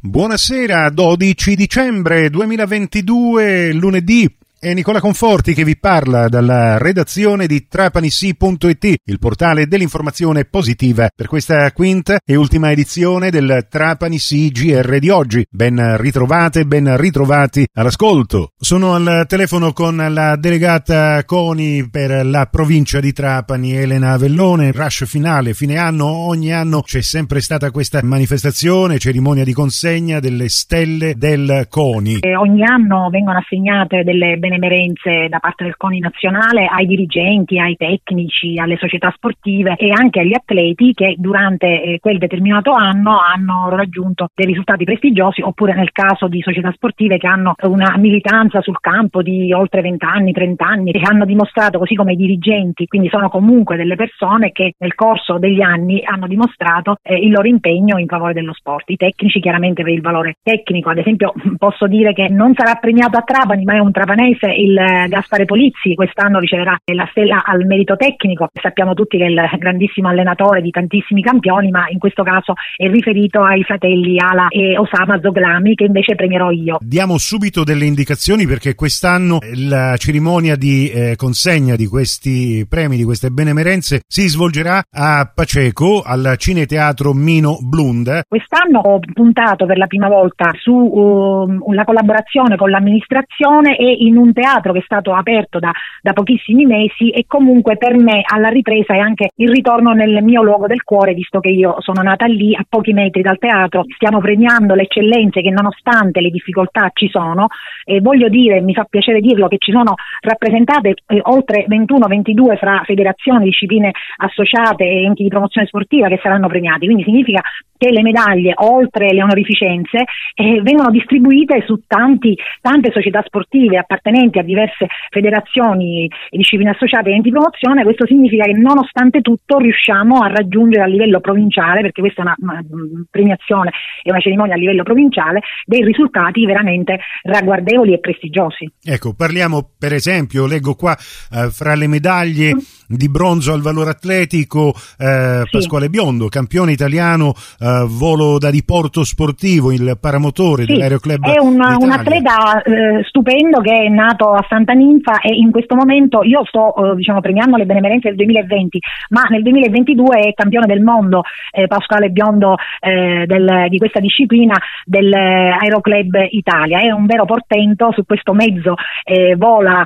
Buonasera, 12 dicembre 2022, lunedì. È Nicola Conforti che vi parla dalla redazione di trapanisi.it, il portale dell'informazione positiva per questa quinta e ultima edizione del Trapanisi GR di oggi. Ben ritrovate, ben ritrovati all'ascolto. Sono al telefono con la delegata CONI per la provincia di Trapani, Elena Avellone. Rush finale, fine anno, ogni anno c'è sempre stata questa manifestazione, cerimonia di consegna delle stelle del CONI. E ogni anno vengono assegnate delle benemerenze da parte del CONI nazionale ai dirigenti, ai tecnici, alle società sportive e anche agli atleti che durante eh, quel determinato anno hanno raggiunto dei risultati prestigiosi oppure nel caso di società sportive che hanno una militanza sul campo di oltre 20 anni, 30 anni e hanno dimostrato così come i dirigenti, quindi sono comunque delle persone che nel corso degli anni hanno dimostrato eh, il loro impegno in favore dello sport. I tecnici chiaramente per il valore tecnico, ad esempio posso dire che non sarà premiato a Trapani ma è un trapanese il Gaspare Polizzi quest'anno riceverà la stella al merito tecnico. Sappiamo tutti che è il grandissimo allenatore di tantissimi campioni, ma in questo caso è riferito ai fratelli Ala e Osama Zoglami che invece premierò io. Diamo subito delle indicazioni perché quest'anno la cerimonia di eh, consegna di questi premi, di queste benemerenze si svolgerà a Paceco al Cineteatro Mino Blunda. Quest'anno ho puntato per la prima volta sulla uh, collaborazione con l'amministrazione e in un teatro che è stato aperto da, da, pochissimi mesi e comunque per me alla ripresa è anche il ritorno nel mio luogo del cuore, visto che io sono nata lì a pochi metri dal teatro, stiamo premiando le eccellenze che nonostante le difficoltà ci sono e voglio dire, mi fa piacere dirlo, che ci sono rappresentate eh, oltre 21-22 fra federazioni, discipline associate e enti di promozione sportiva che saranno premiati, quindi significa che le medaglie, oltre le onorificenze, eh, vengono distribuite su tanti, tante società sportive appartenenti a diverse federazioni e discipline associate e enti di promozione. Questo significa che nonostante tutto riusciamo a raggiungere a livello provinciale, perché questa è una, una premiazione e una cerimonia a livello provinciale, dei risultati veramente ragguardevoli e prestigiosi. Ecco, parliamo per esempio, leggo qua, eh, fra le medaglie mm. di bronzo al valore atletico, eh, sì. Pasquale Biondo, campione italiano uh, volo da diporto sportivo, il paramotore sì, dell'Aeroclub. È un, un atleta uh, stupendo che è nato a Santa Ninfa e in questo momento io sto uh, diciamo, premiando le benemerenze del 2020, ma nel 2022 è campione del mondo eh, Pasquale Biondo eh, del, di questa disciplina dell'Aeroclub Italia. È un vero portento su questo mezzo, eh, vola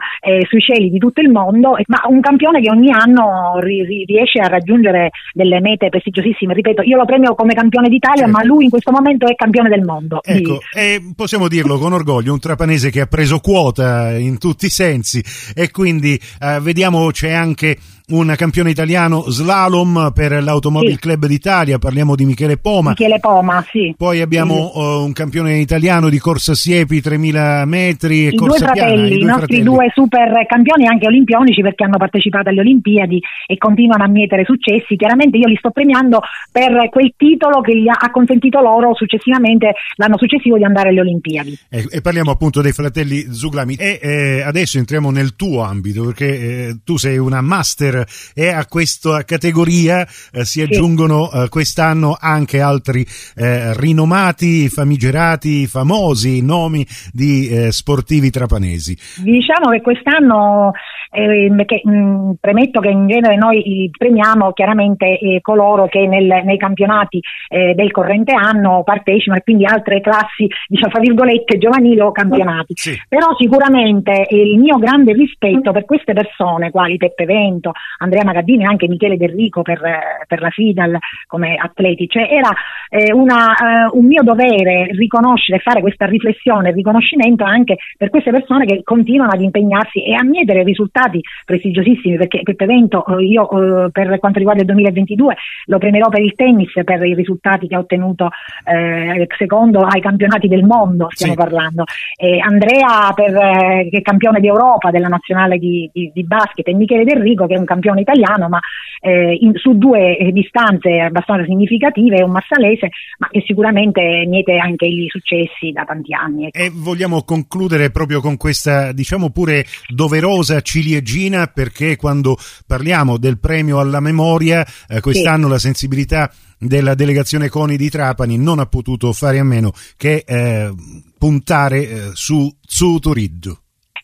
sui cieli di tutto il mondo, ma un campione che ogni anno ri- riesce a raggiungere delle mete prestigiosissime. Ripeto, io lo premio come campione campione d'Italia, certo. ma lui in questo momento è campione del mondo. Ecco, e possiamo dirlo con orgoglio, un trapanese che ha preso quota in tutti i sensi e quindi eh, vediamo c'è anche un campione italiano slalom per l'Automobile sì. Club d'Italia, parliamo di Michele Poma. Michele Poma, sì. Poi abbiamo sì. uh, un campione italiano di corsa siepi 3000 metri e I corsa due fratelli, piana. I, i nostri fratelli. due super campioni anche olimpionici perché hanno partecipato alle Olimpiadi e continuano a mietere successi. Chiaramente io li sto premiando per quel titolo che gli ha consentito loro successivamente l'anno successivo di andare alle Olimpiadi. E, e parliamo appunto dei fratelli Zuglami. E eh, adesso entriamo nel tuo ambito perché eh, tu sei una master e a questa categoria eh, si aggiungono eh, quest'anno anche altri eh, rinomati, famigerati, famosi nomi di eh, sportivi trapanesi. Diciamo che quest'anno eh, che, mh, premetto che in genere noi premiamo chiaramente eh, coloro che nel, nei campionati eh, del corrente anno partecipano e quindi altre classi, diciamo fra virgolette, giovanili o campionati. Sì. Però sicuramente il mio grande rispetto per queste persone, quali Peppe Vento, Andrea Magaddini e anche Michele Del Rico per, per la FIDAL come atleti, cioè era eh, una, uh, un mio dovere riconoscere, fare questa riflessione riconoscimento anche per queste persone che continuano ad impegnarsi e a mietere risultati prestigiosissimi perché questo evento eh, io eh, per quanto riguarda il 2022 lo premierò per il tennis per i risultati che ha ottenuto eh, secondo ai campionati del mondo stiamo sì. parlando e Andrea per, eh, che è campione d'Europa della nazionale di, di, di, basket e Michele Del Rico che è un campione italiano ma eh, in, su due eh, distanze abbastanza significative un massalese ma che sicuramente miete anche i successi da tanti anni ecco. e vogliamo concludere proprio con questa diciamo pure doverosa ciliegina ciliegina perché quando parliamo del premio alla memoria, eh, quest'anno sì. la sensibilità della delegazione CONI di Trapani non ha potuto fare a meno che eh, puntare eh, su Zuturiddu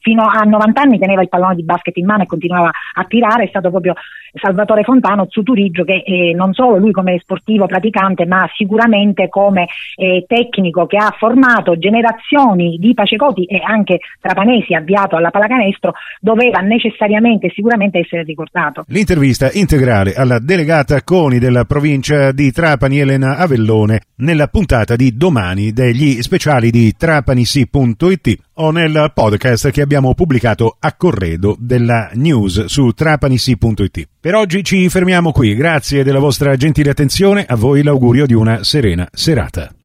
fino a 90 anni teneva il pallone di basket in mano e continuava a tirare, è stato proprio Salvatore Fontano Zuturiggio che eh, non solo lui come sportivo praticante ma sicuramente come eh, tecnico che ha formato generazioni di Pacecoti e anche Trapanesi avviato alla pallacanestro doveva necessariamente e sicuramente essere ricordato. L'intervista integrale alla delegata CONI della provincia di Trapani Elena Avellone nella puntata di domani degli speciali di trapanisi.it o nel podcast che abbiamo pubblicato a corredo della news su trapanisi.it. Per oggi ci fermiamo qui, grazie della vostra gentile attenzione, a voi l'augurio di una serena serata.